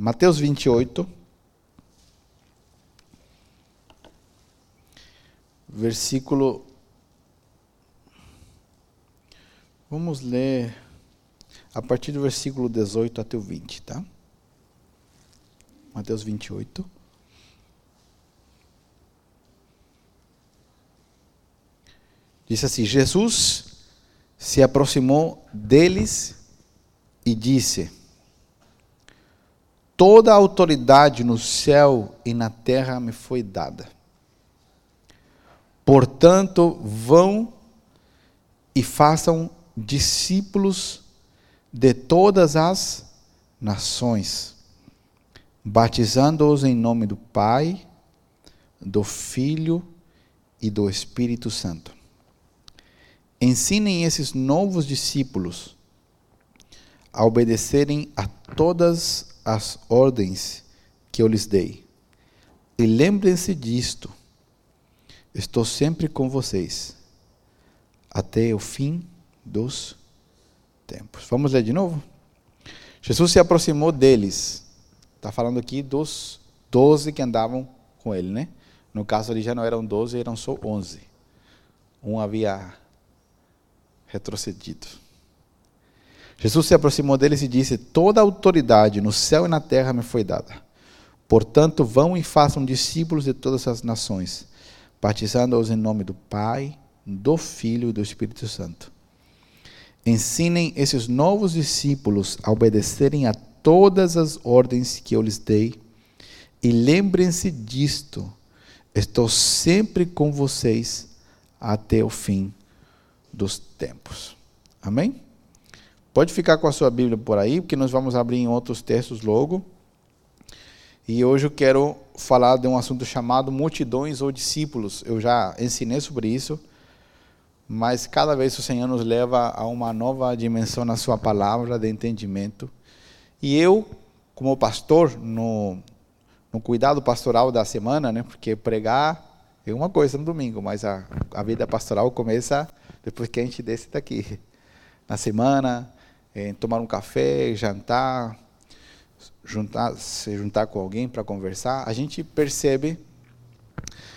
Mateus 28, versículo. Vamos ler a partir do versículo 18 até o 20, tá? Mateus 28. Diz assim: Jesus se aproximou deles e disse: Toda a autoridade no céu e na terra me foi dada. Portanto, vão e façam discípulos de todas as nações, batizando-os em nome do Pai, do Filho e do Espírito Santo. Ensinem esses novos discípulos a obedecerem a todas as ordens que eu lhes dei. E lembrem-se disto: estou sempre com vocês, até o fim dos tempos. Vamos ler de novo? Jesus se aproximou deles. Está falando aqui dos doze que andavam com ele, né? No caso, ali já não eram doze, eram só onze. Um havia retrocedido. Jesus se aproximou deles e disse: Toda autoridade no céu e na terra me foi dada. Portanto, vão e façam discípulos de todas as nações, batizando-os em nome do Pai, do Filho e do Espírito Santo. Ensinem esses novos discípulos a obedecerem a todas as ordens que eu lhes dei, e lembrem-se disto: estou sempre com vocês até o fim dos tempos. Amém? Pode ficar com a sua Bíblia por aí, porque nós vamos abrir em outros textos logo. E hoje eu quero falar de um assunto chamado multidões ou discípulos. Eu já ensinei sobre isso, mas cada vez o Senhor nos leva a uma nova dimensão na Sua palavra de entendimento. E eu, como pastor, no, no cuidado pastoral da semana, né, porque pregar é uma coisa no domingo, mas a, a vida pastoral começa depois que a gente desce daqui. Na semana, é, tomar um café, jantar, juntar, se juntar com alguém para conversar, a gente percebe.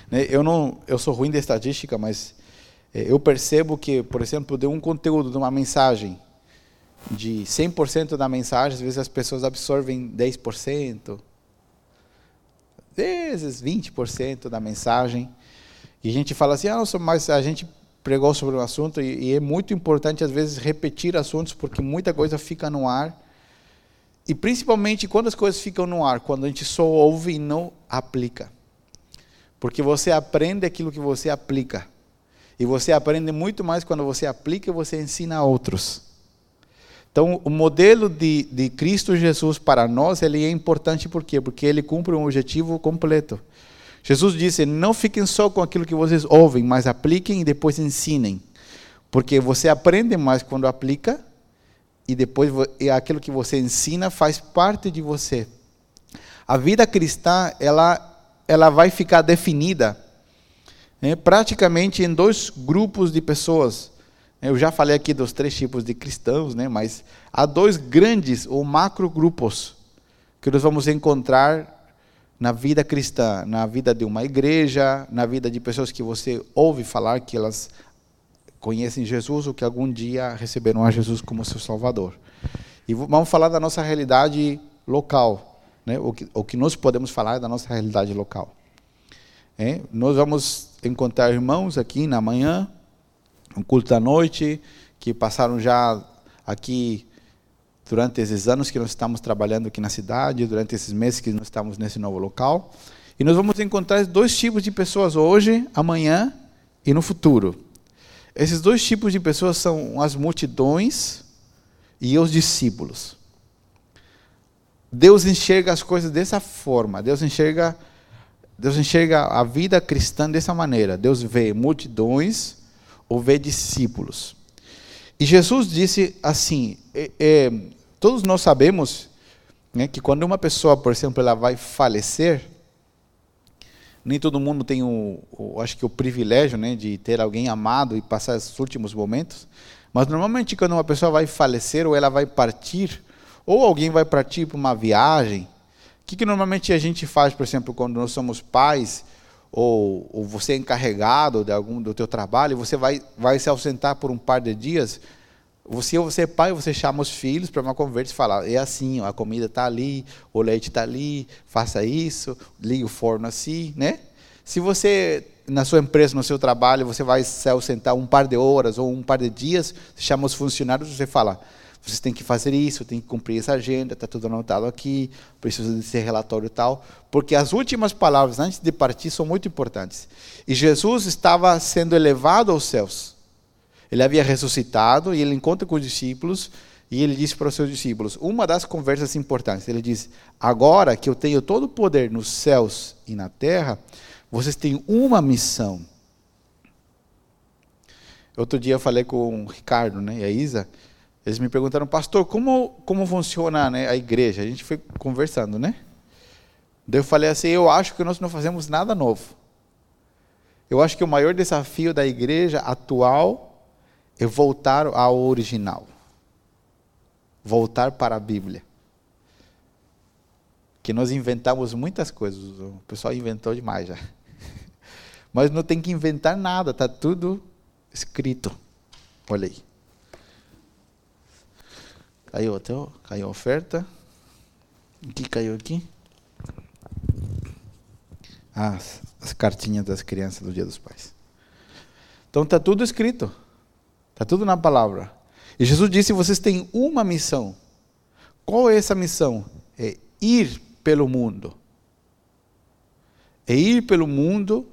Né, eu não, eu sou ruim de estatística, mas é, eu percebo que, por exemplo, de um conteúdo, de uma mensagem, de 100% da mensagem, às vezes as pessoas absorvem 10%, às vezes 20% da mensagem. E a gente fala assim, ah, mas a gente pregou sobre o assunto e, e, é muito importante às vezes repetir assuntos porque muita coisa fica no ar. E principalmente quando as coisas ficam no ar quando a gente só ouve e não aplica. Porque você aprende aquilo que você aplica. E você aprende muito mais quando você aplica e você ensina a outros. Então o modelo de, de Cristo Jesus para nós ele é importante por quê? Porque ele cumpre um objetivo completo Jesus disse: Não fiquem só com aquilo que vocês ouvem, mas apliquem e depois ensinem. Porque você aprende mais quando aplica, e depois aquilo que você ensina faz parte de você. A vida cristã, ela, ela vai ficar definida né, praticamente em dois grupos de pessoas. Eu já falei aqui dos três tipos de cristãos, né, mas há dois grandes ou macro grupos que nós vamos encontrar na vida cristã, na vida de uma igreja, na vida de pessoas que você ouve falar que elas conhecem Jesus ou que algum dia receberam a Jesus como seu Salvador. E vamos falar da nossa realidade local, né? o, que, o que nós podemos falar da nossa realidade local. É? Nós vamos encontrar irmãos aqui na manhã, um culto da noite, que passaram já aqui durante esses anos que nós estamos trabalhando aqui na cidade, durante esses meses que nós estamos nesse novo local. E nós vamos encontrar dois tipos de pessoas hoje, amanhã e no futuro. Esses dois tipos de pessoas são as multidões e os discípulos. Deus enxerga as coisas dessa forma. Deus enxerga Deus enxerga a vida cristã dessa maneira. Deus vê multidões ou vê discípulos. E Jesus disse assim: é, é, Todos nós sabemos né, que quando uma pessoa, por exemplo, ela vai falecer, nem todo mundo tem o, o, acho que o privilégio né, de ter alguém amado e passar os últimos momentos. Mas normalmente quando uma pessoa vai falecer ou ela vai partir, ou alguém vai partir para uma viagem, que, que normalmente a gente faz, por exemplo, quando nós somos pais, ou, ou você é encarregado de algum do teu trabalho, você vai, vai se ausentar por um par de dias, você, você é pai, você chama os filhos para uma conversa e fala, é assim, a comida está ali, o leite está ali, faça isso, ligue o forno assim, né? Se você, na sua empresa, no seu trabalho, você vai se ausentar um par de horas ou um par de dias, você chama os funcionários e você fala, vocês têm que fazer isso, tem que cumprir essa agenda, está tudo anotado aqui, precisa desse relatório e tal, porque as últimas palavras antes de partir são muito importantes. E Jesus estava sendo elevado aos céus. Ele havia ressuscitado e ele encontra com os discípulos e ele disse para os seus discípulos, uma das conversas importantes, ele diz: "Agora que eu tenho todo o poder nos céus e na terra, vocês têm uma missão. Outro dia eu falei com o Ricardo né, e a Isa, eles me perguntaram, pastor, como, como funciona né, a igreja? A gente foi conversando, né? Daí eu falei assim, eu acho que nós não fazemos nada novo. Eu acho que o maior desafio da igreja atual é voltar ao original. Voltar para a Bíblia. Que nós inventamos muitas coisas, o pessoal inventou demais já. Mas não tem que inventar nada, está tudo escrito. Olha aí. Caiu até, caiu a oferta. O que caiu aqui? Ah, as, as cartinhas das crianças do Dia dos Pais. Então está tudo escrito. Está tudo na palavra. E Jesus disse: vocês têm uma missão. Qual é essa missão? É ir pelo mundo. É ir pelo mundo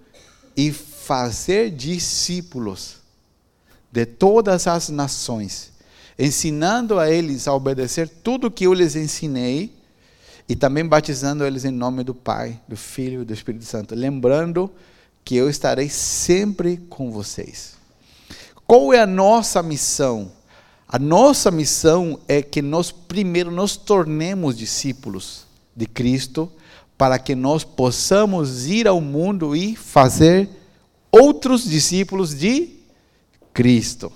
e fazer discípulos de todas as nações ensinando a eles a obedecer tudo o que eu lhes ensinei e também batizando eles em nome do Pai, do Filho e do Espírito Santo, lembrando que eu estarei sempre com vocês. Qual é a nossa missão? A nossa missão é que nós primeiro nos tornemos discípulos de Cristo, para que nós possamos ir ao mundo e fazer outros discípulos de Cristo.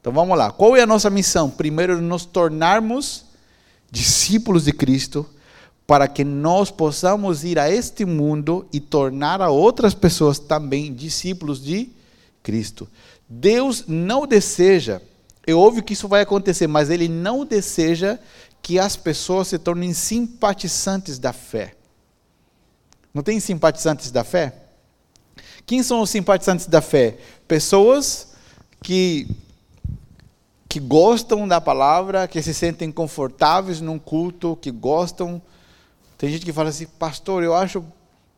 Então vamos lá. Qual é a nossa missão? Primeiro, nos tornarmos discípulos de Cristo, para que nós possamos ir a este mundo e tornar a outras pessoas também discípulos de Cristo. Deus não deseja, é óbvio que isso vai acontecer, mas Ele não deseja que as pessoas se tornem simpatizantes da fé. Não tem simpatizantes da fé? Quem são os simpatizantes da fé? Pessoas que que gostam da palavra, que se sentem confortáveis num culto, que gostam. Tem gente que fala assim, pastor, eu acho,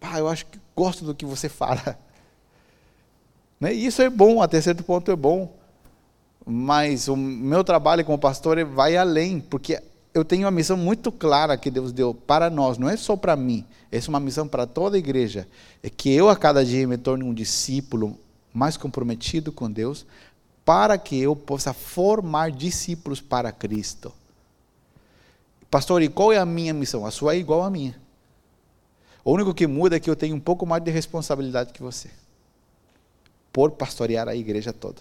pá, eu acho que gosto do que você fala. Né? E isso é bom, até certo ponto é bom. Mas o meu trabalho como pastor vai além, porque eu tenho uma missão muito clara que Deus deu para nós, não é só para mim, essa é uma missão para toda a igreja. É que eu a cada dia me torne um discípulo mais comprometido com Deus, para que eu possa formar discípulos para Cristo. Pastor, e qual é a minha missão? A sua é igual à minha. O único que muda é que eu tenho um pouco mais de responsabilidade que você, por pastorear a igreja toda.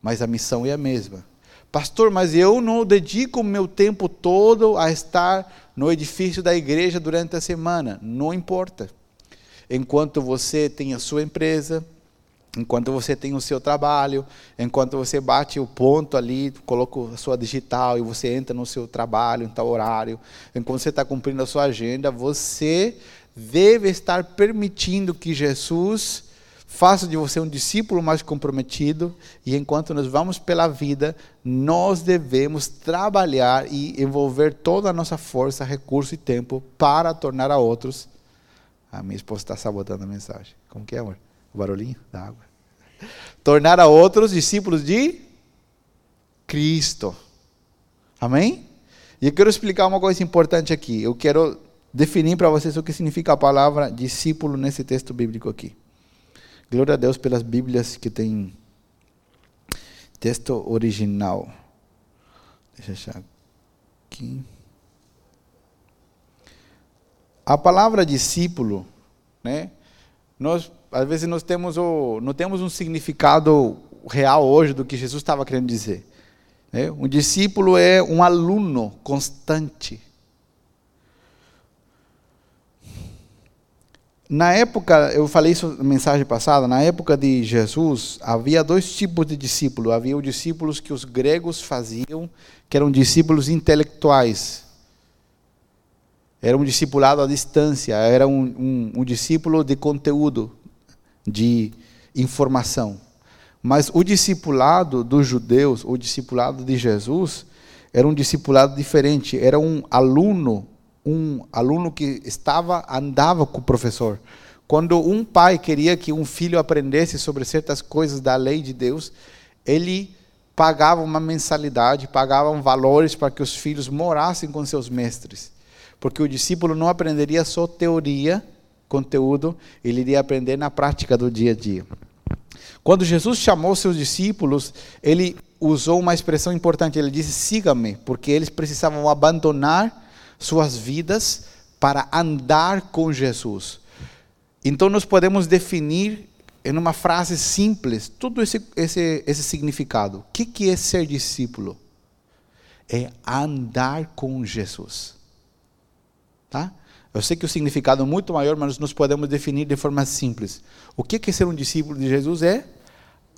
Mas a missão é a mesma. Pastor, mas eu não dedico o meu tempo todo a estar no edifício da igreja durante a semana. Não importa. Enquanto você tem a sua empresa, enquanto você tem o seu trabalho, enquanto você bate o ponto ali, coloca a sua digital e você entra no seu trabalho em tal horário, enquanto você está cumprindo a sua agenda, você deve estar permitindo que Jesus faça de você um discípulo mais comprometido e enquanto nós vamos pela vida, nós devemos trabalhar e envolver toda a nossa força, recurso e tempo para tornar a outros. A minha esposa está sabotando a mensagem. Como que é, amor? O barulhinho da água. Tornar a outros discípulos de Cristo. Amém? E eu quero explicar uma coisa importante aqui. Eu quero definir para vocês o que significa a palavra discípulo nesse texto bíblico aqui. Glória a Deus pelas Bíblias que tem texto original. Deixa eu achar aqui. A palavra discípulo, né? Nós às vezes nós temos o, não temos um significado real hoje do que Jesus estava querendo dizer. Né? Um discípulo é um aluno constante. Na época, eu falei isso na mensagem passada, na época de Jesus, havia dois tipos de discípulos. Havia os discípulos que os gregos faziam, que eram discípulos intelectuais. Era um discipulado à distância, era um, um, um discípulo de conteúdo, de informação. Mas o discipulado dos judeus, o discipulado de Jesus, era um discipulado diferente. Era um aluno um aluno que estava andava com o professor. Quando um pai queria que um filho aprendesse sobre certas coisas da lei de Deus, ele pagava uma mensalidade, pagava valores para que os filhos morassem com seus mestres. Porque o discípulo não aprenderia só teoria, conteúdo, ele iria aprender na prática do dia a dia. Quando Jesus chamou seus discípulos, ele usou uma expressão importante, ele disse: "Siga-me", porque eles precisavam abandonar suas vidas para andar com Jesus. Então nós podemos definir em uma frase simples todo esse, esse, esse significado. O que, que é ser discípulo? É andar com Jesus. Tá? Eu sei que o significado é muito maior, mas nós podemos definir de forma simples. O que é ser um discípulo de Jesus? É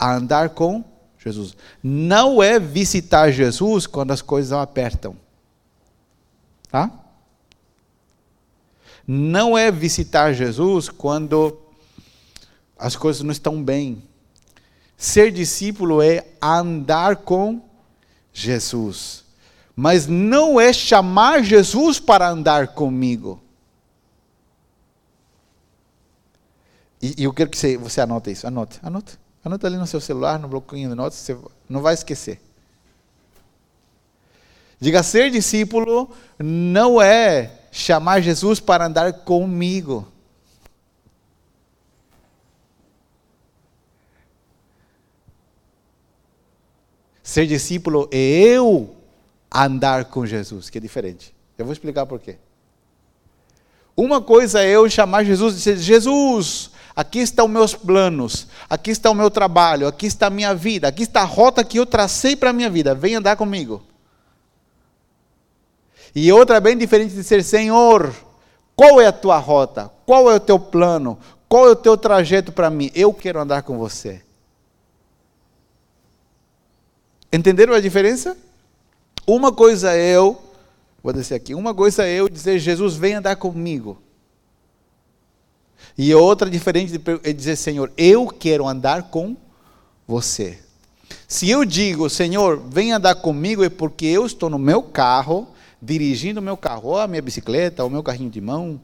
andar com Jesus. Não é visitar Jesus quando as coisas apertam. Tá? Não é visitar Jesus quando as coisas não estão bem. Ser discípulo é andar com Jesus. Mas não é chamar Jesus para andar comigo. E, e eu quero que você, você anote isso. Anote, anote. Anote ali no seu celular, no bloquinho de notas, você não vai esquecer. Diga, ser discípulo não é chamar Jesus para andar comigo. Ser discípulo é eu andar com Jesus, que é diferente. Eu vou explicar por quê. Uma coisa é eu chamar Jesus e dizer: Jesus, aqui estão meus planos, aqui está o meu trabalho, aqui está a minha vida, aqui está a rota que eu tracei para a minha vida, vem andar comigo. E outra bem diferente de ser Senhor, qual é a tua rota? Qual é o teu plano? Qual é o teu trajeto para mim? Eu quero andar com você. Entenderam a diferença? Uma coisa é eu, vou descer aqui, uma coisa é eu dizer, Jesus, vem andar comigo. E outra diferente é dizer, Senhor, eu quero andar com você. Se eu digo, Senhor, vem andar comigo, é porque eu estou no meu carro, dirigindo o meu carro, ou a minha bicicleta, ou o meu carrinho de mão,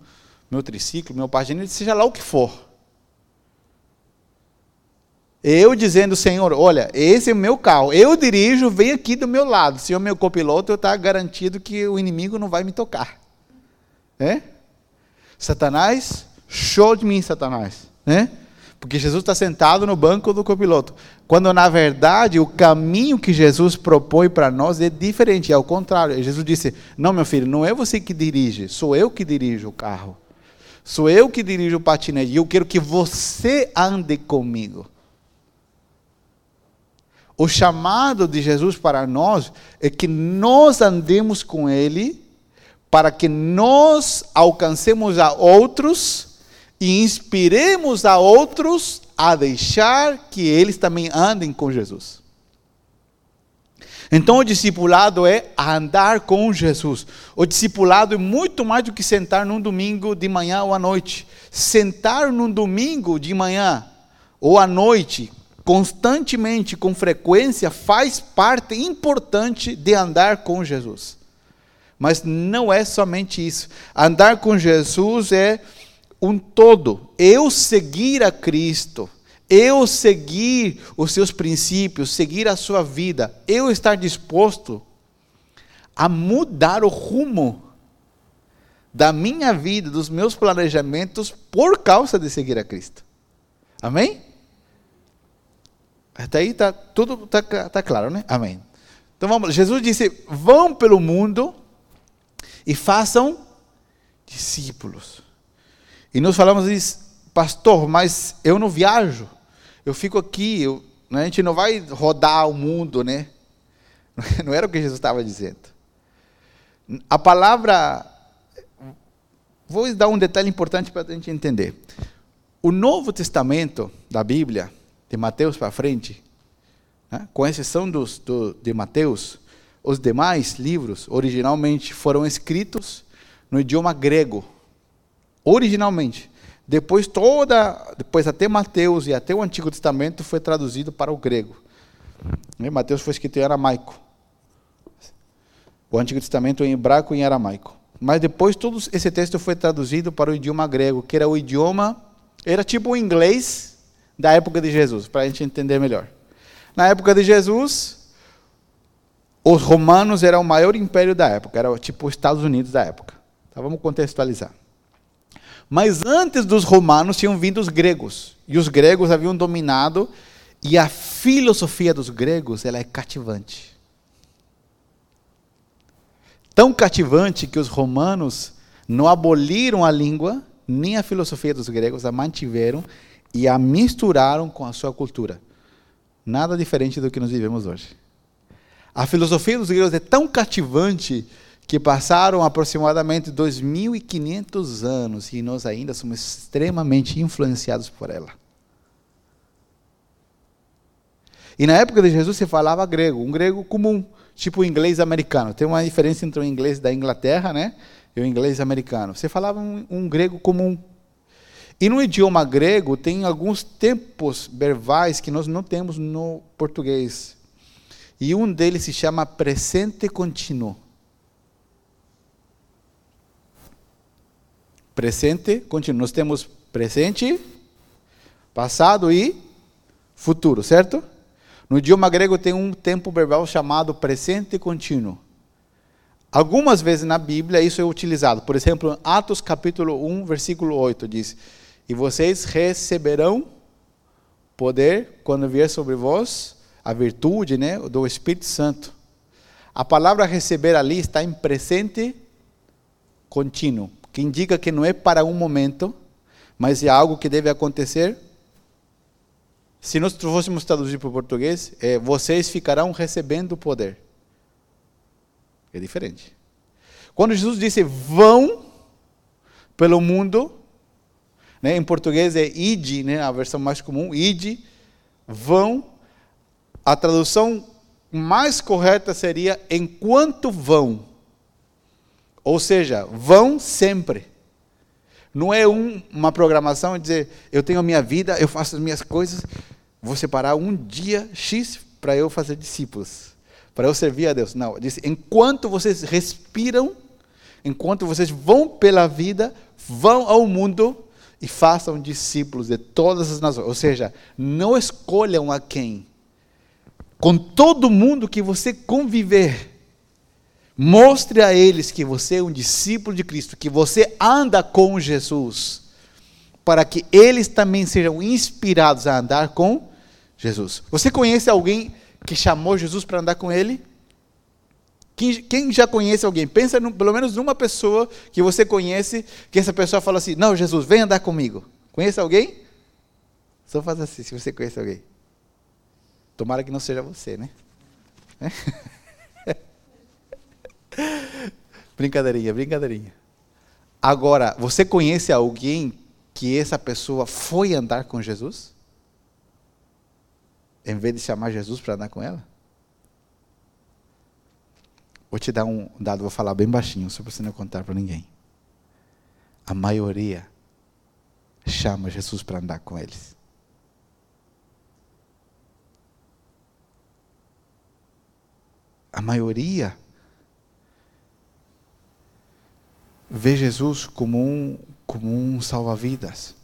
meu triciclo, meu paginete, seja lá o que for. Eu dizendo, Senhor, olha, esse é o meu carro, eu dirijo, vem aqui do meu lado. Se é o meu copiloto, eu está garantido que o inimigo não vai me tocar. É? Satanás, show de mim, Satanás. Né? Porque Jesus está sentado no banco do copiloto. Quando, na verdade, o caminho que Jesus propõe para nós é diferente, é ao contrário. Jesus disse: Não, meu filho, não é você que dirige, sou eu que dirijo o carro. Sou eu que dirijo o patinete. E eu quero que você ande comigo. O chamado de Jesus para nós é que nós andemos com Ele, para que nós alcancemos a outros e inspiremos a outros a deixar que eles também andem com Jesus. Então o discipulado é andar com Jesus. O discipulado é muito mais do que sentar num domingo de manhã ou à noite. Sentar num domingo de manhã ou à noite, constantemente, com frequência, faz parte importante de andar com Jesus. Mas não é somente isso. Andar com Jesus é um todo. Eu seguir a Cristo, eu seguir os seus princípios, seguir a sua vida, eu estar disposto a mudar o rumo da minha vida, dos meus planejamentos, por causa de seguir a Cristo. Amém? Até aí tá, tudo está tá claro, né? Amém. Então vamos, Jesus disse: vão pelo mundo e façam discípulos. E nós falamos isso, pastor, mas eu não viajo, eu fico aqui, eu, né, a gente não vai rodar o mundo, né? Não era o que Jesus estava dizendo. A palavra vou dar um detalhe importante para a gente entender. O Novo Testamento da Bíblia, de Mateus para frente, né, com exceção dos, do, de Mateus, os demais livros originalmente foram escritos no idioma grego. Originalmente. Depois toda, depois até Mateus e até o Antigo Testamento foi traduzido para o grego. Né, Mateus foi escrito em aramaico. O Antigo Testamento em hebraico e em aramaico. Mas depois todo esse texto foi traduzido para o idioma grego, que era o idioma, era tipo o inglês da época de Jesus, para a gente entender melhor. Na época de Jesus, os romanos eram o maior império da época, era tipo os Estados Unidos da época. Então vamos contextualizar. Mas antes dos romanos tinham vindo os gregos, e os gregos haviam dominado, e a filosofia dos gregos ela é cativante tão cativante que os romanos não aboliram a língua, nem a filosofia dos gregos, a mantiveram e a misturaram com a sua cultura. Nada diferente do que nós vivemos hoje. A filosofia dos gregos é tão cativante que passaram aproximadamente 2.500 anos e nós ainda somos extremamente influenciados por ela. E na época de Jesus se falava grego, um grego comum tipo o inglês americano. Tem uma diferença entre o inglês da Inglaterra né, e o inglês americano. Você falava um, um grego comum. E no idioma grego tem alguns tempos verbais que nós não temos no português. E um deles se chama presente contínuo. Presente contínuo. Nós temos presente, passado e futuro, certo? No idioma grego tem um tempo verbal chamado presente contínuo. Algumas vezes na Bíblia isso é utilizado. Por exemplo, Atos capítulo 1, versículo 8 diz: "E vocês receberão poder quando vier sobre vós a virtude, né, do Espírito Santo." A palavra receber ali está em presente contínuo, que indica que não é para um momento, mas é algo que deve acontecer se nós fôssemos traduzir para o português, é, vocês ficarão recebendo poder. É diferente. Quando Jesus disse vão pelo mundo, né, em português é ide, né, a versão mais comum, ide, vão. A tradução mais correta seria enquanto vão. Ou seja, vão sempre. Não é um, uma programação de dizer, eu tenho a minha vida, eu faço as minhas coisas, vou separar um dia X para eu fazer discípulos, para eu servir a Deus. Não, disse, enquanto vocês respiram, enquanto vocês vão pela vida, vão ao mundo e façam discípulos de todas as nações. Ou seja, não escolham a quem. Com todo mundo que você conviver, mostre a eles que você é um discípulo de Cristo, que você anda com Jesus, para que eles também sejam inspirados a andar com Jesus. Você conhece alguém que chamou Jesus para andar com ele? Quem, quem, já conhece alguém? Pensa no, pelo menos numa pessoa que você conhece, que essa pessoa fala assim: Não, Jesus, vem andar comigo. Conhece alguém? Só faz assim, se você conhece alguém. Tomara que não seja você, né? brincadeirinha, brincadeirinha. Agora, você conhece alguém que essa pessoa foi andar com Jesus? em vez de chamar Jesus para andar com ela? Vou te dar um dado, vou falar bem baixinho, só para você não contar para ninguém. A maioria chama Jesus para andar com eles. A maioria vê Jesus como um, como um salva-vidas.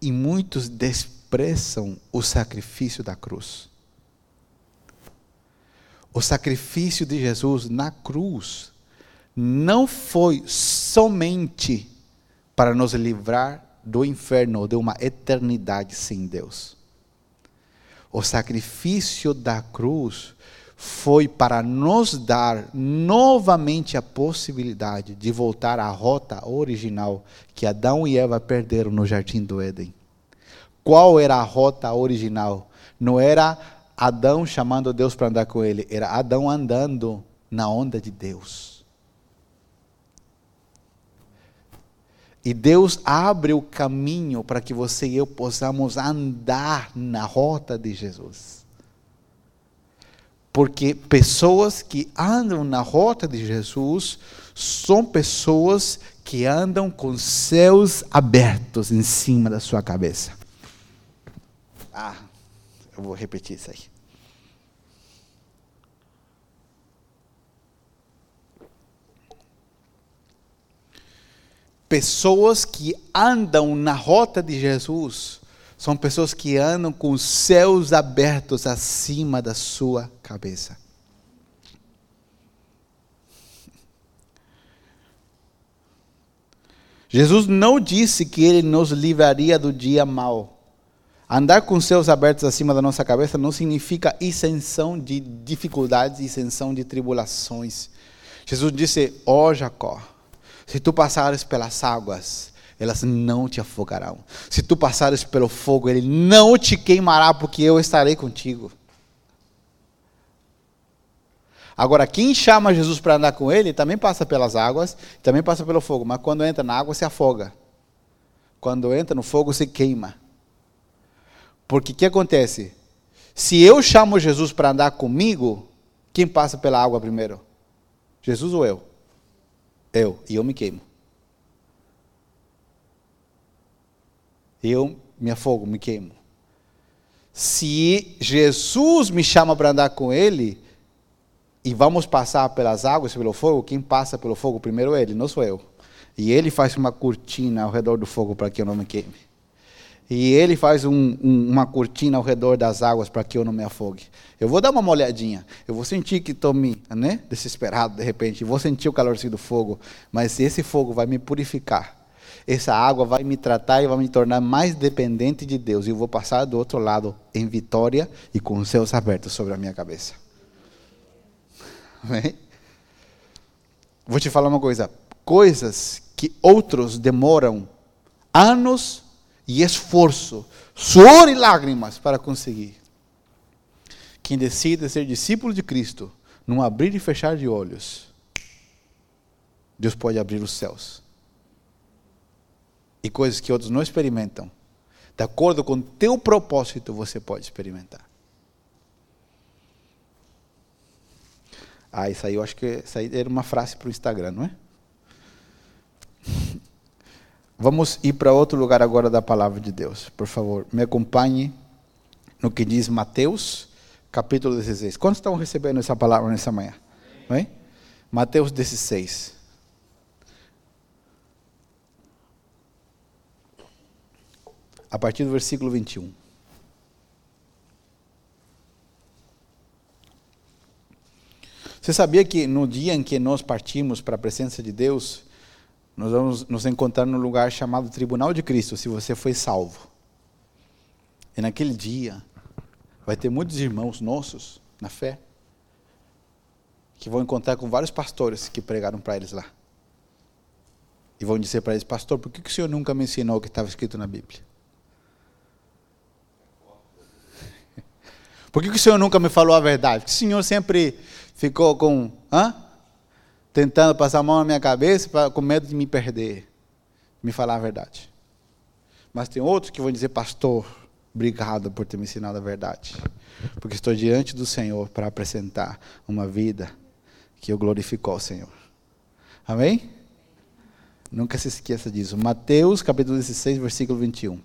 E muitos desprezam o sacrifício da cruz. O sacrifício de Jesus na cruz não foi somente para nos livrar do inferno, de uma eternidade sem Deus. O sacrifício da cruz foi para nos dar novamente a possibilidade de voltar à rota original que Adão e Eva perderam no jardim do Éden. Qual era a rota original? Não era Adão chamando Deus para andar com ele, era Adão andando na onda de Deus. E Deus abre o caminho para que você e eu possamos andar na rota de Jesus. Porque pessoas que andam na rota de Jesus são pessoas que andam com céus abertos em cima da sua cabeça. Ah, eu vou repetir isso aí. Pessoas que andam na rota de Jesus são pessoas que andam com os céus abertos acima da sua cabeça. Jesus não disse que ele nos livraria do dia mau. Andar com os céus abertos acima da nossa cabeça não significa isenção de dificuldades, isenção de tribulações. Jesus disse: Ó oh, Jacó, se tu passares pelas águas, elas não te afogarão. Se tu passares pelo fogo, ele não te queimará, porque eu estarei contigo. Agora, quem chama Jesus para andar com ele também passa pelas águas, também passa pelo fogo, mas quando entra na água se afoga. Quando entra no fogo se queima. Porque o que acontece? Se eu chamo Jesus para andar comigo, quem passa pela água primeiro? Jesus ou eu? Eu, e eu me queimo. Eu me afogo, me queimo. Se Jesus me chama para andar com Ele, e vamos passar pelas águas, pelo fogo, quem passa pelo fogo primeiro é Ele, não sou eu. E Ele faz uma cortina ao redor do fogo para que eu não me queime. E Ele faz um, um, uma cortina ao redor das águas para que eu não me afogue. Eu vou dar uma molhadinha. Eu vou sentir que estou me, né, desesperado de repente. Vou sentir o calorzinho do fogo. Mas esse fogo vai me purificar essa água vai me tratar e vai me tornar mais dependente de Deus. E eu vou passar do outro lado em vitória e com os céus abertos sobre a minha cabeça. Amém? Vou te falar uma coisa: coisas que outros demoram anos e esforço, suor e lágrimas para conseguir. Quem decide ser discípulo de Cristo, num abrir e fechar de olhos, Deus pode abrir os céus e coisas que outros não experimentam, de acordo com teu propósito, você pode experimentar. Ah, isso aí eu acho que isso aí era uma frase para o Instagram, não é? Vamos ir para outro lugar agora da palavra de Deus. Por favor, me acompanhe no que diz Mateus, capítulo 16. Quantos estão recebendo essa palavra nessa manhã? Amém? Mateus 16. A partir do versículo 21. Você sabia que no dia em que nós partimos para a presença de Deus, nós vamos nos encontrar num lugar chamado Tribunal de Cristo, se você foi salvo. E naquele dia, vai ter muitos irmãos nossos na fé que vão encontrar com vários pastores que pregaram para eles lá. E vão dizer para eles, pastor, por que o senhor nunca me ensinou o que estava escrito na Bíblia? Por que, que o Senhor nunca me falou a verdade? Porque o Senhor sempre ficou com. Hã? Tentando passar a mão na minha cabeça pra, com medo de me perder. Me falar a verdade. Mas tem outros que vão dizer, pastor, obrigado por ter me ensinado a verdade. Porque estou diante do Senhor para apresentar uma vida que eu glorificou ao Senhor. Amém? Nunca se esqueça disso. Mateus capítulo 16, versículo 21.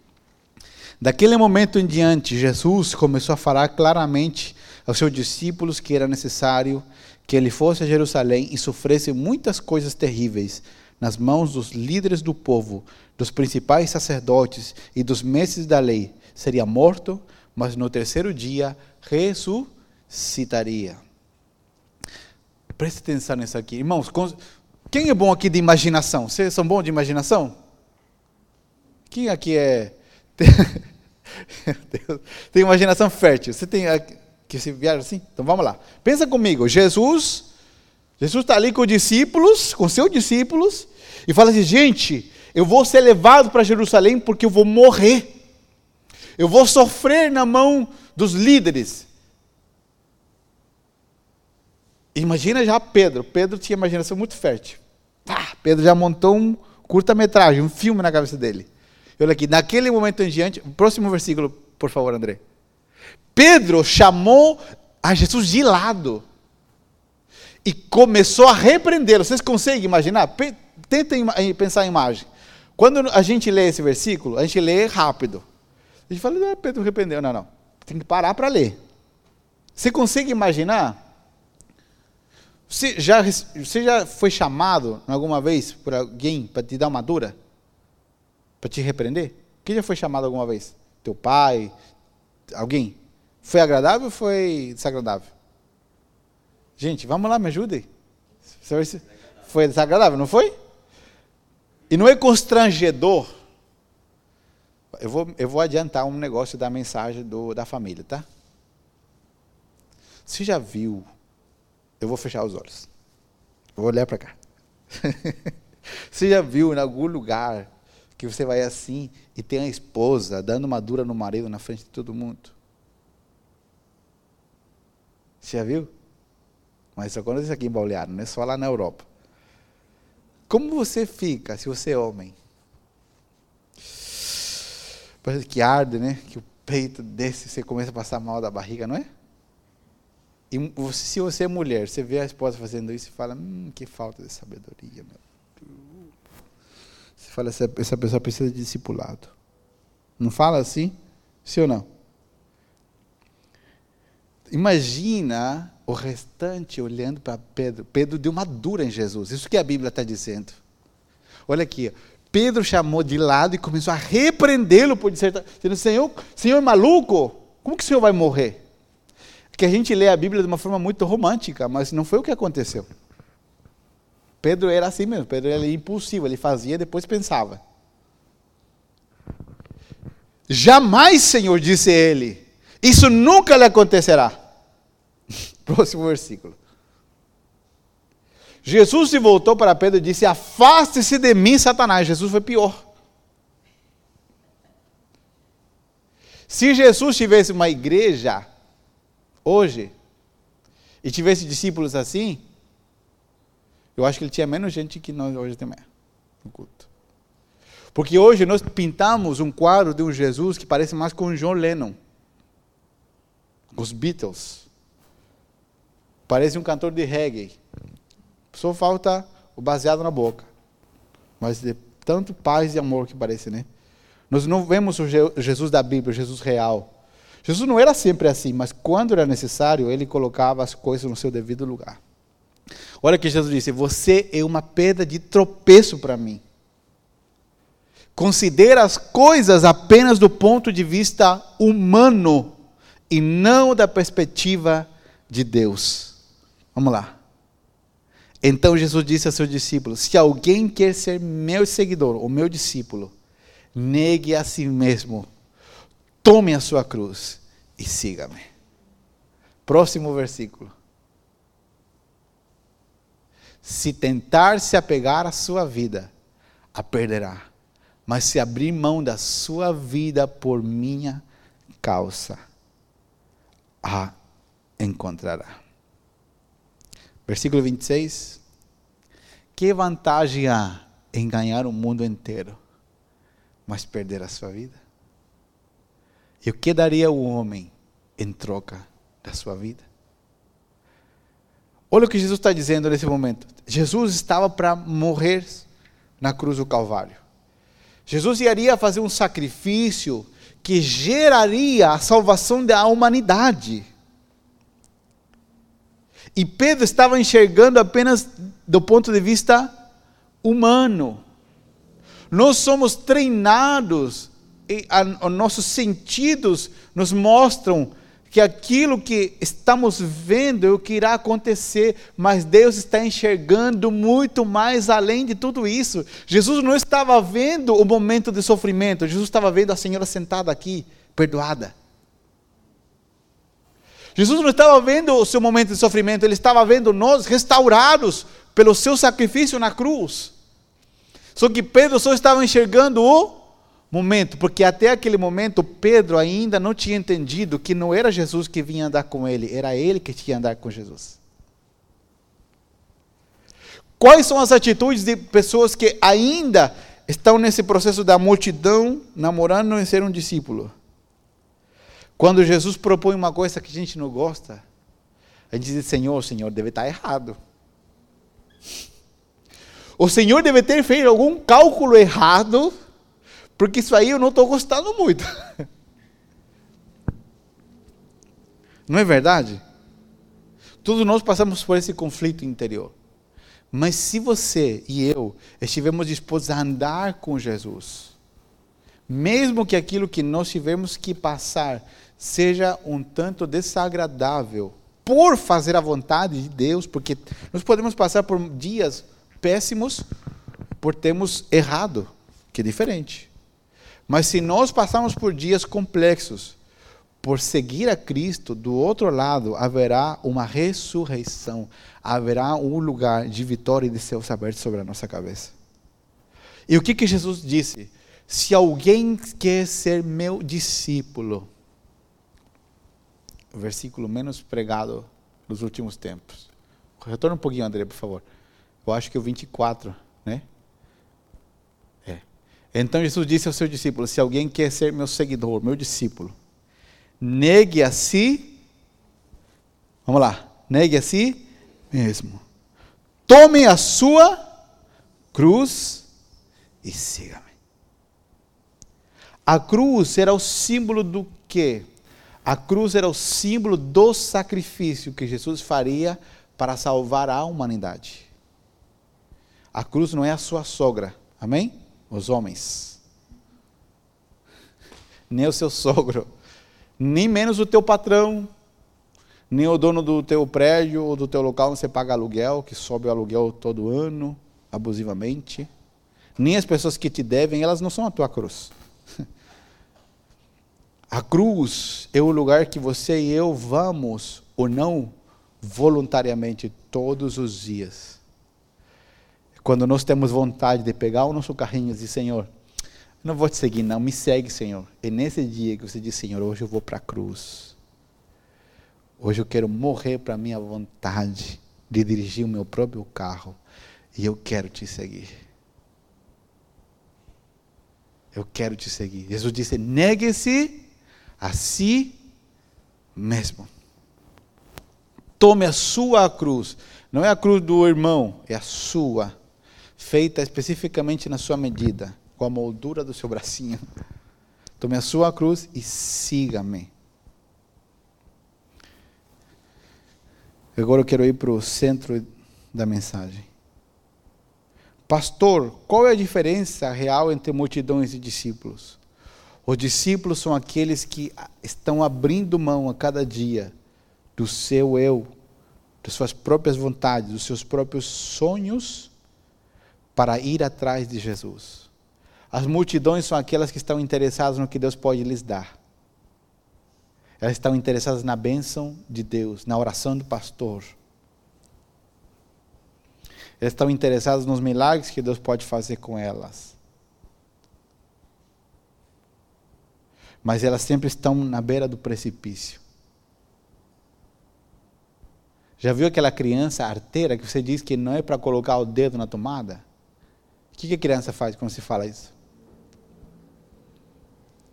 Daquele momento em diante, Jesus começou a falar claramente aos seus discípulos que era necessário que ele fosse a Jerusalém e sofresse muitas coisas terríveis nas mãos dos líderes do povo, dos principais sacerdotes e dos mestres da lei. Seria morto, mas no terceiro dia ressuscitaria. Preste atenção nisso aqui. Irmãos, quem é bom aqui de imaginação? Vocês são bons de imaginação? Quem aqui é Tem imaginação fértil. Você tem que se viaja assim? Então vamos lá. Pensa comigo. Jesus, Jesus está ali com os discípulos, com seus discípulos, e fala assim: gente, eu vou ser levado para Jerusalém porque eu vou morrer. Eu vou sofrer na mão dos líderes. Imagina já Pedro. Pedro tinha imaginação muito fértil. Pedro já montou um curta-metragem, um filme na cabeça dele. Olha aqui, naquele momento em diante, próximo versículo, por favor, André. Pedro chamou a Jesus de lado e começou a repreendê-lo. Vocês conseguem imaginar? Tentem pensar em imagem. Quando a gente lê esse versículo, a gente lê rápido. A gente fala, ah, Pedro repreendeu. Não, não. Tem que parar para ler. Você consegue imaginar? Você já, você já foi chamado alguma vez por alguém para te dar uma dura? Para te repreender? Quem já foi chamado alguma vez? Teu pai? Alguém? Foi agradável ou foi desagradável? Gente, vamos lá, me ajudem. Foi desagradável, não foi? E não é constrangedor. Eu vou, eu vou adiantar um negócio da mensagem do, da família, tá? Você já viu? Eu vou fechar os olhos. Vou olhar para cá. você já viu em algum lugar que você vai assim e tem a esposa dando uma dura no marido na frente de todo mundo? Você já viu? Mas só acontece aqui em Balneário, não é só lá na Europa. Como você fica se você é homem? Parece que arde, né? Que o peito desce você começa a passar mal da barriga, não é? E você, se você é mulher, você vê a esposa fazendo isso e fala, hum, que falta de sabedoria, meu Você fala, essa, essa pessoa precisa de discipulado. Não fala assim? Sim ou não? Imagina o restante olhando para Pedro. Pedro deu uma dura em Jesus. Isso que a Bíblia está dizendo. Olha aqui. Pedro chamou de lado e começou a repreendê-lo por dizer, dizendo, Senhor, Senhor é maluco? Como que o Senhor vai morrer? Que a gente lê a Bíblia de uma forma muito romântica, mas não foi o que aconteceu. Pedro era assim mesmo, Pedro era impulsivo, ele fazia e depois pensava. Jamais, Senhor, disse ele, isso nunca lhe acontecerá. Próximo versículo. Jesus se voltou para Pedro e disse: Afaste-se de mim, Satanás. Jesus foi pior. Se Jesus tivesse uma igreja hoje e tivesse discípulos assim, eu acho que ele tinha menos gente que nós hoje temos no culto. Porque hoje nós pintamos um quadro de um Jesus que parece mais com John Lennon, os Beatles. Parece um cantor de reggae. Só falta o baseado na boca. Mas de tanto paz e amor que parece, né? Nós não vemos o Jesus da Bíblia, o Jesus real. Jesus não era sempre assim, mas quando era necessário, ele colocava as coisas no seu devido lugar. Olha que Jesus disse: Você é uma pedra de tropeço para mim. Considera as coisas apenas do ponto de vista humano e não da perspectiva de Deus. Vamos lá. Então Jesus disse a seus discípulos: Se alguém quer ser meu seguidor, ou meu discípulo, negue a si mesmo, tome a sua cruz e siga-me. Próximo versículo. Se tentar se apegar à sua vida, a perderá. Mas se abrir mão da sua vida por minha causa, a encontrará. Versículo 26. Que vantagem há em ganhar o mundo inteiro, mas perder a sua vida? E o que daria o homem em troca da sua vida? Olha o que Jesus está dizendo nesse momento. Jesus estava para morrer na cruz do Calvário. Jesus iria fazer um sacrifício que geraria a salvação da humanidade. E Pedro estava enxergando apenas do ponto de vista humano. Nós somos treinados, e a, os nossos sentidos nos mostram que aquilo que estamos vendo é o que irá acontecer, mas Deus está enxergando muito mais além de tudo isso. Jesus não estava vendo o momento de sofrimento, Jesus estava vendo a senhora sentada aqui, perdoada. Jesus não estava vendo o seu momento de sofrimento, ele estava vendo nós restaurados pelo seu sacrifício na cruz. Só que Pedro só estava enxergando o momento, porque até aquele momento Pedro ainda não tinha entendido que não era Jesus que vinha andar com ele, era ele que tinha andar com Jesus. Quais são as atitudes de pessoas que ainda estão nesse processo da multidão namorando em ser um discípulo? Quando Jesus propõe uma coisa que a gente não gosta, a gente diz: Senhor, Senhor deve estar errado. O Senhor deve ter feito algum cálculo errado, porque isso aí eu não estou gostando muito. Não é verdade? Todos nós passamos por esse conflito interior. Mas se você e eu estivermos dispostos a andar com Jesus, mesmo que aquilo que nós tivermos que passar seja um tanto desagradável, por fazer a vontade de Deus, porque nós podemos passar por dias péssimos por termos errado, que é diferente. Mas se nós passarmos por dias complexos, por seguir a Cristo, do outro lado haverá uma ressurreição, haverá um lugar de vitória e de céus abertos sobre a nossa cabeça. E o que, que Jesus disse? Se alguém quer ser meu discípulo, o versículo menos pregado nos últimos tempos. Retorna um pouquinho, André, por favor. Eu acho que o 24, né? Então Jesus disse aos seus discípulos: Se alguém quer ser meu seguidor, meu discípulo, negue a si, vamos lá, negue a si mesmo. Tome a sua cruz e siga-me. A cruz era o símbolo do quê? A cruz era o símbolo do sacrifício que Jesus faria para salvar a humanidade. A cruz não é a sua sogra, amém? Os homens. Nem o seu sogro nem menos o teu patrão, nem o dono do teu prédio ou do teu local onde você paga aluguel, que sobe o aluguel todo ano, abusivamente. Nem as pessoas que te devem, elas não são a tua cruz. A cruz é o lugar que você e eu vamos, ou não, voluntariamente, todos os dias. Quando nós temos vontade de pegar o nosso carrinho e dizer, Senhor, não vou te seguir, não. Me segue, Senhor. É nesse dia que você diz, Senhor, hoje eu vou para a cruz. Hoje eu quero morrer para a minha vontade de dirigir o meu próprio carro. E eu quero te seguir. Eu quero te seguir. Jesus disse: negue-se a si mesmo. Tome a sua cruz. Não é a cruz do irmão, é a sua. Feita especificamente na sua medida com a moldura do seu bracinho. Tome a sua cruz e siga-me. Agora eu quero ir para o centro da mensagem. Pastor, qual é a diferença real entre multidões e discípulos? Os discípulos são aqueles que estão abrindo mão a cada dia do seu eu, das suas próprias vontades, dos seus próprios sonhos, para ir atrás de Jesus. As multidões são aquelas que estão interessadas no que Deus pode lhes dar. Elas estão interessadas na bênção de Deus, na oração do pastor. Elas estão interessadas nos milagres que Deus pode fazer com elas. Mas elas sempre estão na beira do precipício. Já viu aquela criança arteira que você diz que não é para colocar o dedo na tomada? O que a criança faz quando se fala isso?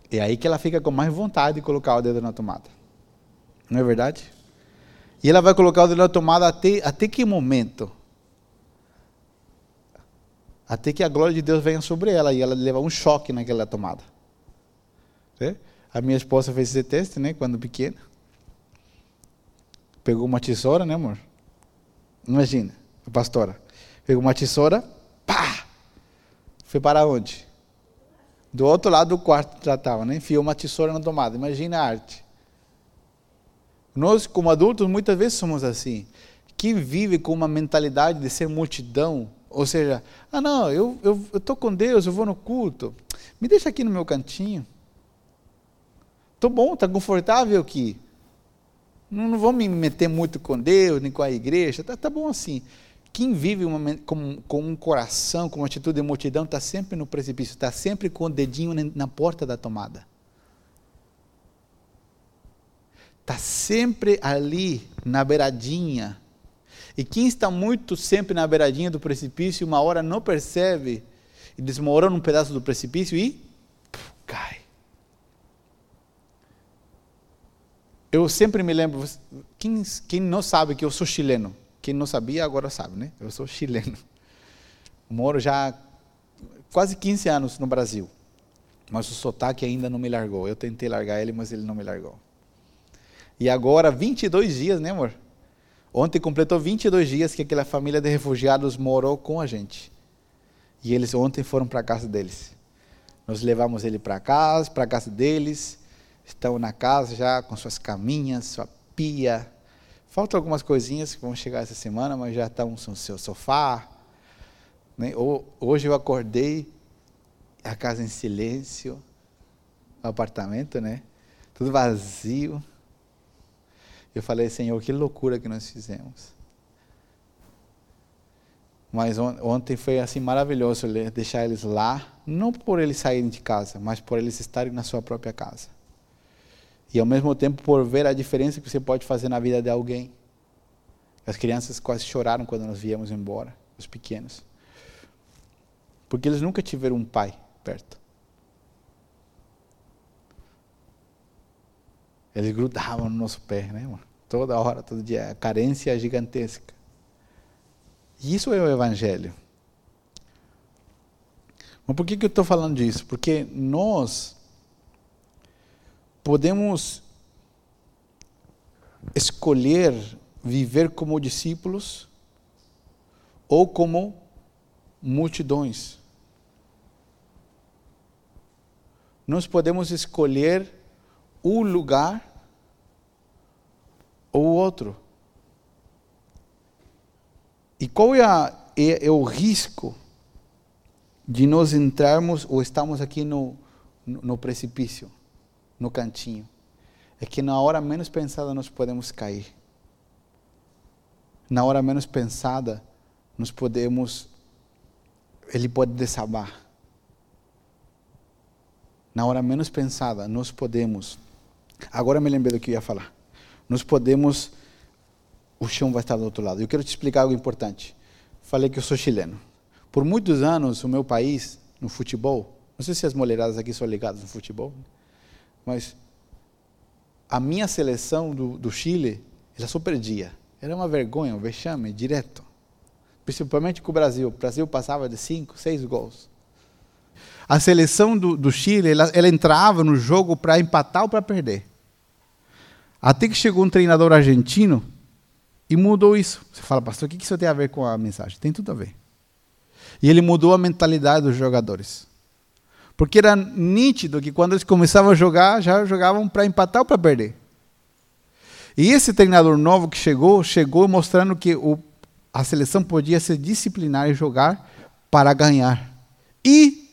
É aí que ela fica com mais vontade de colocar o dedo na tomada. Não é verdade? E ela vai colocar o dedo na tomada até, até que momento? Até que a glória de Deus venha sobre ela e ela leva um choque naquela tomada. A minha esposa fez esse teste, né, quando pequena. Pegou uma tesoura, né, amor? Imagina, a pastora. Pegou uma tesoura! Foi para onde? Do outro lado do quarto já estava, né? enfiou uma tesoura na tomada. Imagina a arte. Nós, como adultos, muitas vezes somos assim. Que vive com uma mentalidade de ser multidão. Ou seja, ah, não, eu estou com Deus, eu vou no culto. Me deixa aqui no meu cantinho. Estou bom, está confortável aqui. Não, não vou me meter muito com Deus, nem com a igreja. Está tá bom assim. Quem vive uma, com, com, um coração, com uma atitude de multidão, está sempre no precipício, está sempre com o dedinho na porta da tomada. Está sempre ali, na beiradinha. E quem está muito sempre na beiradinha do precipício, uma hora não percebe, e desmorona um pedaço do precipício e puf, cai. Eu sempre me lembro, quem, quem não sabe que eu sou chileno? Quem não sabia agora sabe, né? Eu sou chileno. Moro já quase 15 anos no Brasil. Mas o sotaque ainda não me largou. Eu tentei largar ele, mas ele não me largou. E agora, 22 dias, né, amor? Ontem completou 22 dias que aquela família de refugiados morou com a gente. E eles ontem foram para a casa deles. Nós levamos ele para casa, para a casa deles. Estão na casa já com suas caminhas, sua pia. Faltam algumas coisinhas que vão chegar essa semana, mas já estão no seu sofá. Né? Hoje eu acordei, a casa em silêncio, o apartamento, né? Tudo vazio. Eu falei, Senhor, que loucura que nós fizemos. Mas on ontem foi assim maravilhoso deixar eles lá, não por eles saírem de casa, mas por eles estarem na sua própria casa. E ao mesmo tempo por ver a diferença que você pode fazer na vida de alguém. As crianças quase choraram quando nós viemos embora, os pequenos. Porque eles nunca tiveram um pai perto. Eles grudavam no nosso pé, né, irmão? Toda hora, todo dia. A carência é gigantesca. E isso é o Evangelho. Mas por que, que eu estou falando disso? Porque nós podemos escolher viver como discípulos ou como multidões. Nós podemos escolher um lugar ou outro. E qual é, a, é, é, o risco de nós entrarmos ou estamos aqui no, no, no precipício, no cantinho? É que na hora menos pensada nós podemos cair. Na hora menos pensada, nós podemos. Ele pode desabar. Na hora menos pensada, nós podemos. Agora me lembrei do que eu ia falar nós podemos. O chão vai estar do outro lado. Eu quero te explicar algo importante. Falei que eu sou chileno. Por muitos anos, o meu país, no futebol, não sei se as mulheradas aqui são ligadas no futebol, mas a minha seleção do, do Chile, ela só perdia. Era uma vergonha, um vexame direto. Principalmente com o Brasil. O Brasil passava de cinco, seis gols. A seleção do, do Chile, ela, ela entrava no jogo para empatar ou para perder. Até que chegou um treinador argentino e mudou isso. Você fala, pastor, o que isso tem a ver com a mensagem? Tem tudo a ver. E ele mudou a mentalidade dos jogadores. Porque era nítido que quando eles começavam a jogar, já jogavam para empatar ou para perder. E esse treinador novo que chegou, chegou mostrando que o, a seleção podia se disciplinar e jogar para ganhar. E,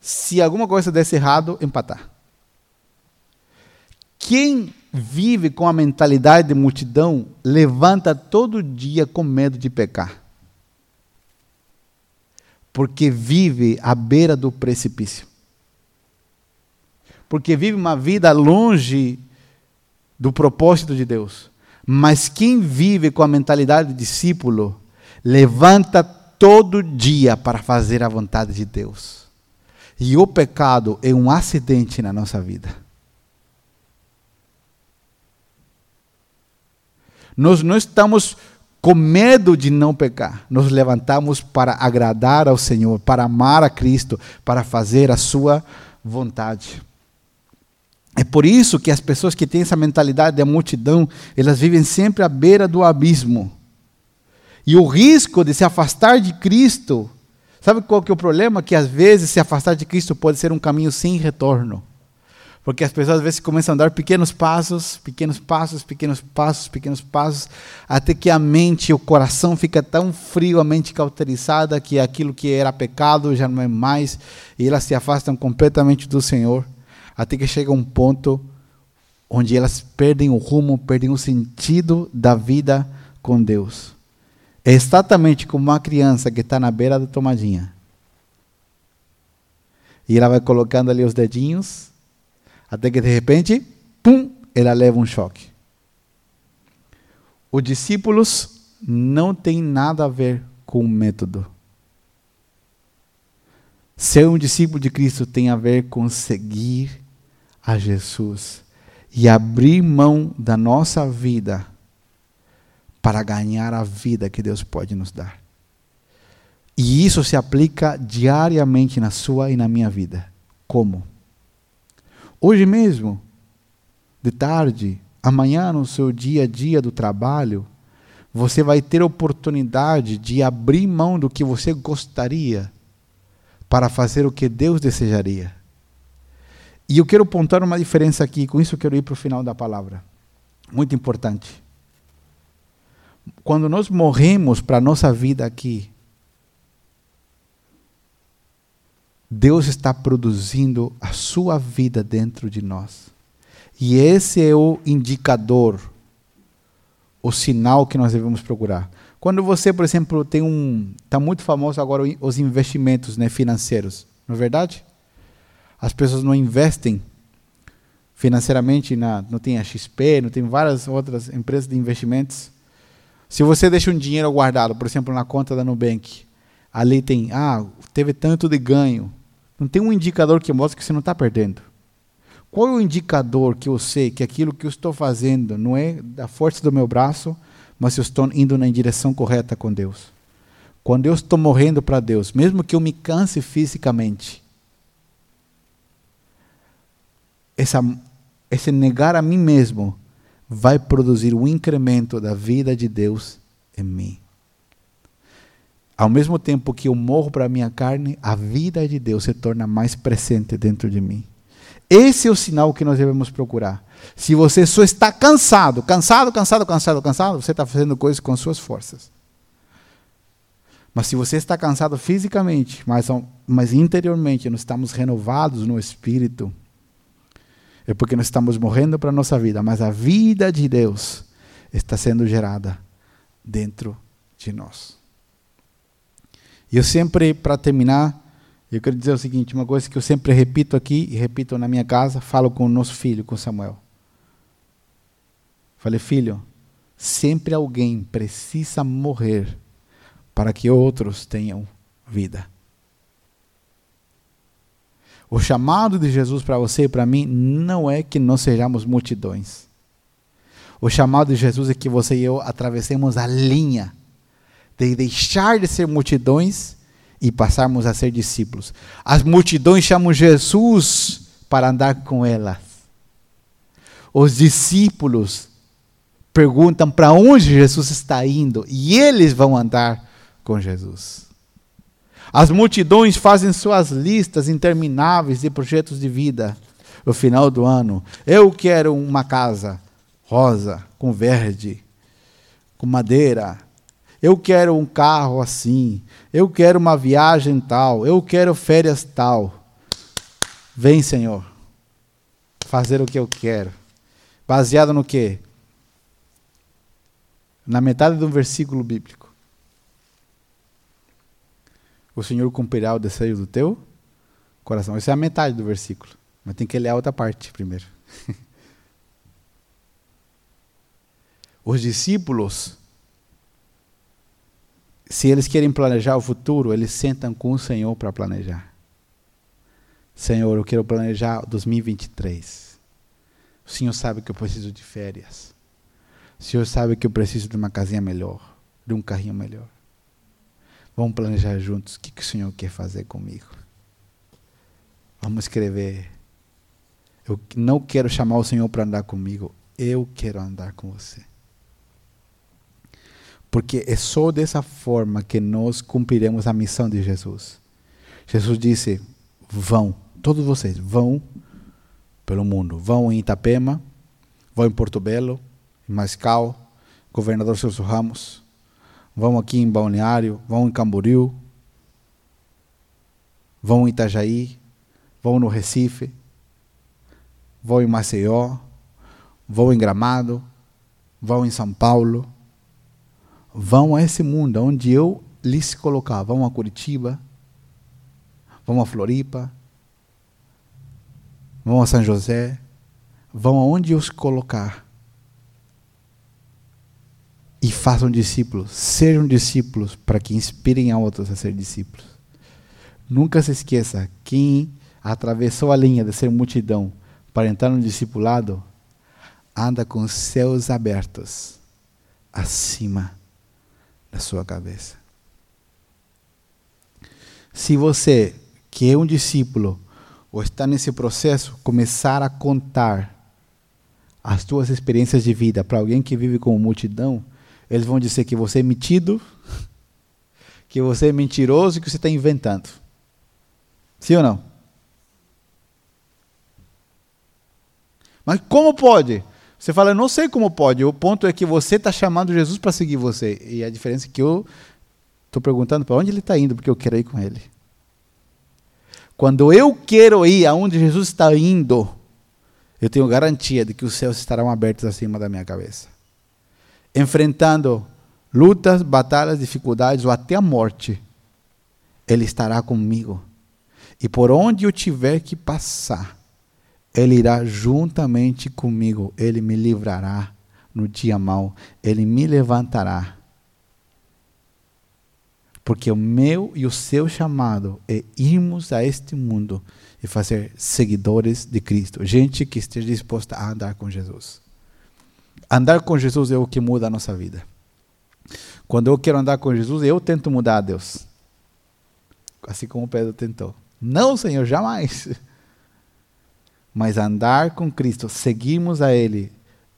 se alguma coisa desse errado, empatar. Quem vive com a mentalidade de multidão levanta todo dia com medo de pecar. Porque vive à beira do precipício. Porque vive uma vida longe do propósito de Deus. Mas quem vive com a mentalidade de discípulo levanta todo dia para fazer a vontade de Deus. E o pecado é um acidente na nossa vida. Nós não estamos com medo de não pecar. Nos levantamos para agradar ao Senhor, para amar a Cristo, para fazer a sua vontade. É por isso que as pessoas que têm essa mentalidade da multidão, elas vivem sempre à beira do abismo. E o risco de se afastar de Cristo, sabe qual que é o problema? Que às vezes se afastar de Cristo pode ser um caminho sem retorno. Porque as pessoas às vezes começam a dar pequenos passos, pequenos passos, pequenos passos, pequenos passos, até que a mente, o coração fica tão frio, a mente cauterizada, que aquilo que era pecado já não é mais, e elas se afastam completamente do Senhor, até que chega um ponto onde elas perdem o rumo, perdem o sentido da vida com Deus. É exatamente como uma criança que está na beira da tomadinha. E ela vai colocando ali os dedinhos até que de repente, pum, ela leva um choque. Os discípulos não tem nada a ver com o método. Ser um discípulo de Cristo tem a ver com seguir a Jesus e abrir mão da nossa vida para ganhar a vida que Deus pode nos dar. E isso se aplica diariamente na sua e na minha vida. Como? Hoje mesmo, de tarde, amanhã no seu dia a dia do trabalho, você vai ter oportunidade de abrir mão do que você gostaria para fazer o que Deus desejaria. E eu quero pontuar uma diferença aqui, com isso eu quero ir para o final da palavra. Muito importante. Quando nós morremos para a nossa vida aqui, Deus está produzindo a sua vida dentro de nós. E esse é o indicador, o sinal que nós devemos procurar. Quando você, por exemplo, tem um. Está muito famoso agora os investimentos né, financeiros, não é verdade? As pessoas não investem financeiramente, na, não tem a XP, não tem várias outras empresas de investimentos. Se você deixa um dinheiro guardado, por exemplo, na conta da Nubank, ali tem, ah, teve tanto de ganho. Não tem um indicador que mostra que você não está perdendo. Qual é o indicador que eu sei que aquilo que eu estou fazendo não é da força do meu braço, mas eu estou indo na direção correta com Deus? Quando eu estou morrendo para Deus, mesmo que eu me canse fisicamente, essa, esse negar a mim mesmo vai produzir um incremento da vida de Deus em mim. Ao mesmo tempo que eu morro para a minha carne, a vida de Deus se torna mais presente dentro de mim. Esse é o sinal que nós devemos procurar. Se você só está cansado, cansado, cansado, cansado, cansado, você está fazendo coisas com suas forças. Mas se você está cansado fisicamente, mas, mas interiormente nós estamos renovados no espírito, é porque nós estamos morrendo para a nossa vida, mas a vida de Deus está sendo gerada dentro de nós. E eu sempre, para terminar, eu quero dizer o seguinte: uma coisa que eu sempre repito aqui e repito na minha casa, falo com o nosso filho, com Samuel. Falei, filho, sempre alguém precisa morrer para que outros tenham vida. O chamado de Jesus para você e para mim não é que nós sejamos multidões. O chamado de Jesus é que você e eu atravessemos a linha de deixar de ser multidões e passarmos a ser discípulos. As multidões chamam Jesus para andar com elas. Os discípulos perguntam para onde Jesus está indo e eles vão andar com Jesus. As multidões fazem suas listas intermináveis de projetos de vida no final do ano. Eu quero uma casa rosa, com verde, com madeira. Eu quero um carro assim. Eu quero uma viagem tal. Eu quero férias tal. Vem, Senhor, fazer o que eu quero. Baseado no quê? Na metade de um versículo bíblico o Senhor cumprirá o desejo do teu coração. Essa é a metade do versículo. Mas tem que ler a outra parte primeiro. Os discípulos, se eles querem planejar o futuro, eles sentam com o Senhor para planejar. Senhor, eu quero planejar 2023. O Senhor sabe que eu preciso de férias. O Senhor sabe que eu preciso de uma casinha melhor, de um carrinho melhor. Vamos planejar juntos o que, o Senhor quer fazer comigo. Vamos escrever. Eu não quero chamar o Senhor para andar comigo, eu quero andar com você. Porque é só dessa forma que nós cumpriremos a missão de Jesus. Jesus disse: vão, todos vocês, vão pelo mundo. Vão em Itapema, vão em Porto Belo, em Mascal, governador Celso Ramos, vão aqui em Balneário, vão em Camboriú, vão em Itajaí, vão no Recife, vão em Maceió, vão em Gramado, vão em São Paulo, vão a esse mundo onde eu lhes colocar, vão a Curitiba, vão a Floripa, vão a São José, vão aonde eu os colocar e façam discípulos, sejam discípulos para que inspirem a outros a ser discípulos. Nunca se esqueça, quem atravessou a linha de ser multidão para entrar no discipulado, anda com os céus abertos acima da sua cabeça. Se você, que é um discípulo, ou está nesse processo, começar a contar as suas experiências de vida para alguém que vive com multidão, eles vão dizer que você é metido, que você é mentiroso e que você está inventando. Sim ou não? Mas como pode? Você fala, eu não sei como pode. O ponto é que você está chamando Jesus para seguir você. E a diferença é que eu estou perguntando para onde ele está indo, porque eu quero ir com ele. Quando eu quero ir aonde Jesus está indo, eu tenho garantia de que os céus estarão abertos acima da minha cabeça. Enfrentando lutas, batalhas, dificuldades ou até a morte, Ele estará comigo. E por onde eu tiver que passar, Ele irá juntamente comigo. Ele me livrará no dia mau. Ele me levantará. Porque o meu e o seu chamado é irmos a este mundo e fazer seguidores de Cristo. Gente que esteja disposta a andar com Jesus. Andar com Jesus é o que muda a nossa vida. Quando eu quero andar com Jesus, eu tento mudar a Deus. Assim como Pedro tentou. Não, Senhor, jamais. Mas andar com Cristo, seguirmos a Ele,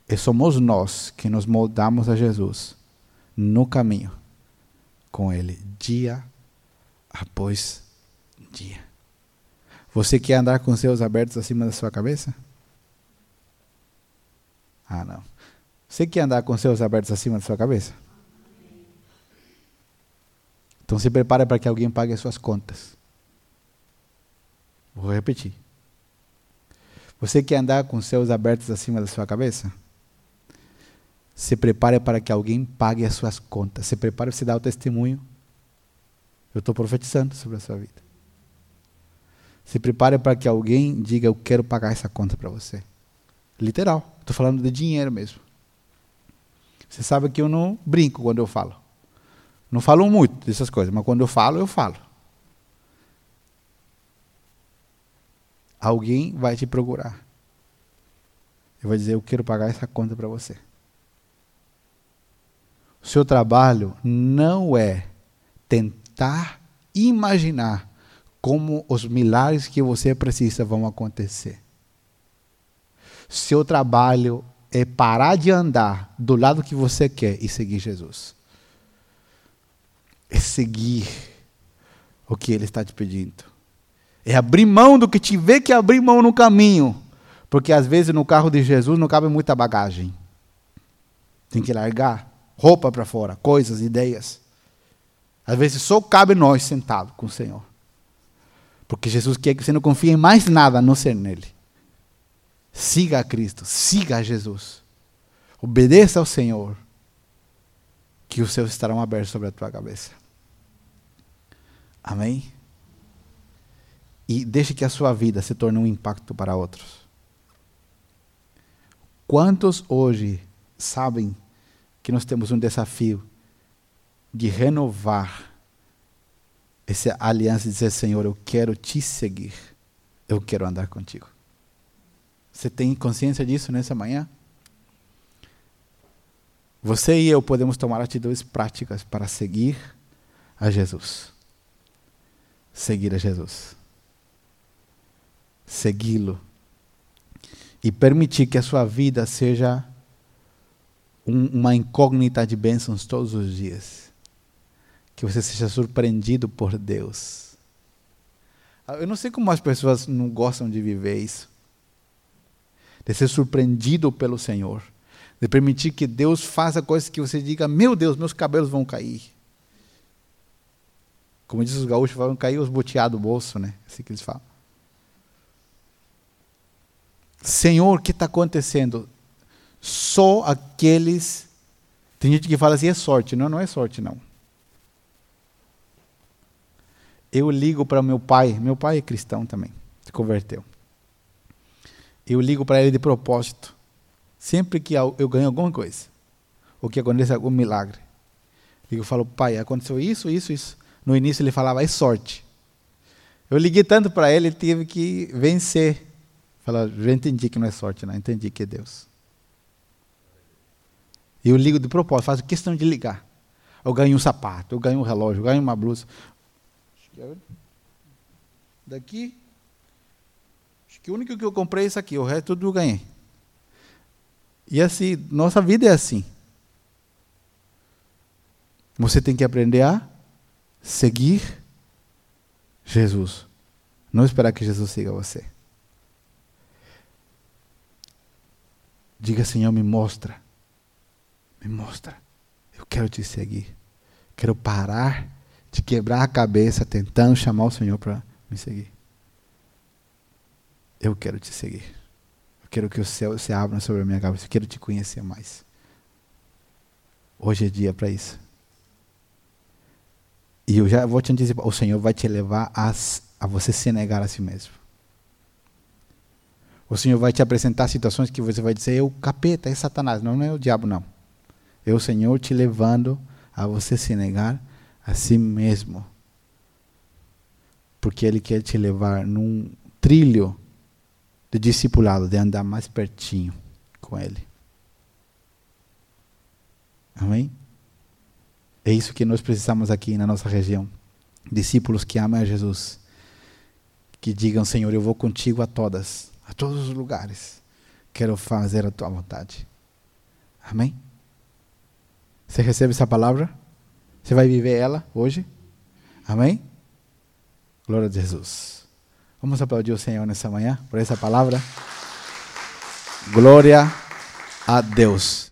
e somos nós que nos moldamos a Jesus no caminho com Ele, dia após dia. Você quer andar com os céus abertos acima da sua cabeça? Ah, não. Você quer andar com os céus abertos acima da sua cabeça? Então se prepare para que alguém pague as suas contas. Vou repetir. Você quer andar com os céus abertos acima da sua cabeça? Se prepare para que alguém pague as suas contas. Se prepare para você dar o testemunho. Eu estou profetizando sobre a sua vida. Se prepare para que alguém diga: Eu quero pagar essa conta para você. Literal. Estou falando de dinheiro mesmo. Você sabe que eu não brinco quando eu falo. Não falo muito dessas coisas, mas quando eu falo, eu falo. alguém vai te procurar. Eu vou dizer, eu quero pagar essa conta para você. O seu trabalho não é tentar imaginar como os milagres que você precisa vão acontecer. Seu trabalho é parar de andar do lado que você quer e seguir Jesus. É seguir o que Ele está te pedindo. É abrir mão do que tiver que abrir mão no caminho. Porque às vezes no carro de Jesus não cabe muita bagagem. Tem que largar roupa para fora, coisas, ideias. Às vezes só cabe nós sentados com o Senhor. Porque Jesus quer que você não confie em mais nada a não ser nele. Siga a Cristo, siga a Jesus. Obedeça ao Senhor, que os céus estarão abertos sobre a tua cabeça. Amém? e deixe que a sua vida se torne um impacto para outros. Quantos hoje sabem que nós temos um desafio de renovar essa aliança e dizer: Senhor, eu quero te seguir, eu quero andar contigo. Você tem consciência disso nessa manhã? Você e eu podemos tomar atitudes práticas para seguir a Jesus. Seguir a Jesus segui-lo e permitir que a sua vida seja um, uma incógnita de bênçãos todos os dias. Que você seja surpreendido por Deus. Eu não sei como as pessoas não gostam de viver isso. De ser surpreendido pelo Senhor. De permitir que Deus faça coisas que você diga: Meu Deus, meus cabelos vão cair. Como diz os gaúchos, vão cair os boteados do bolso, né? Assim que eles falam. Senhor, o que está acontecendo? Só aqueles. Tem gente que fala assim: é sorte. Não, não é sorte, não. Eu ligo para meu pai, meu pai é cristão também, se converteu. Eu ligo para ele de propósito, sempre que eu ganho alguma coisa, ou que aconteça algum milagre. Eu falo, pai, aconteceu isso, isso, isso. No início ele falava, é sorte. Eu liguei tanto para ele, ele teve que vencer. Falar, já entendi que não é sorte, não, entendi que é Deus. E eu ligo de propósito, faço questão de ligar. Eu ganho um sapato, eu ganho um relógio, eu ganho uma blusa. Daqui, acho que o único que eu comprei é isso aqui, o resto tudo eu ganhei. E assim, nossa vida é assim. Você tem que aprender a seguir Jesus. Não esperar que Jesus siga você. Diga, Senhor, me mostra. Me mostra. Eu quero te seguir. Quero parar de quebrar a cabeça tentando chamar o Senhor para me seguir. Eu quero te seguir. Eu quero que o céu se abra sobre a minha cabeça. Eu quero te conhecer mais. Hoje é dia para isso. E eu já vou te antecipar: o Senhor vai te levar a, a você se negar a si mesmo. O Senhor vai te apresentar situações que você vai dizer: é o capeta, é Satanás. Não, não é o diabo, não. É o Senhor te levando a você se negar a si mesmo. Porque Ele quer te levar num trilho de discipulado, de andar mais pertinho com Ele. Amém? É isso que nós precisamos aqui na nossa região. Discípulos que amam a Jesus. Que digam, Senhor, eu vou contigo a todas, a todos os lugares. Quero fazer a tua vontade. Amém? Você recebe essa palavra? Você vai viver ela hoje? Amém? Glória a Jesus. Vamos aplaudir o Senhor nessa manhã por essa palavra. Glória a Deus.